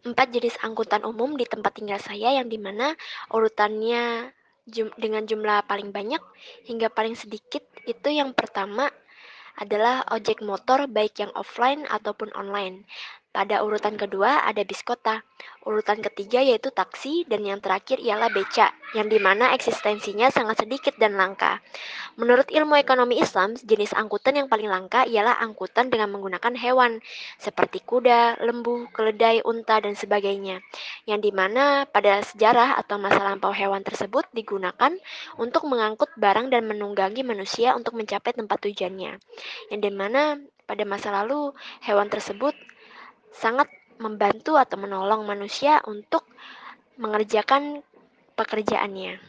Empat jenis angkutan umum di tempat tinggal saya yang di mana urutannya jum dengan jumlah paling banyak hingga paling sedikit itu yang pertama adalah ojek motor baik yang offline ataupun online. Pada urutan kedua ada bis kota. Urutan ketiga yaitu taksi dan yang terakhir ialah beca, yang di mana eksistensinya sangat sedikit dan langka. Menurut ilmu ekonomi Islam, jenis angkutan yang paling langka ialah angkutan dengan menggunakan hewan, seperti kuda, lembu, keledai, unta, dan sebagainya. Yang di mana pada sejarah atau masa lampau hewan tersebut digunakan untuk mengangkut barang dan menunggangi manusia untuk mencapai tempat tujuannya. Yang di mana pada masa lalu hewan tersebut sangat membantu atau menolong manusia untuk mengerjakan pekerjaannya.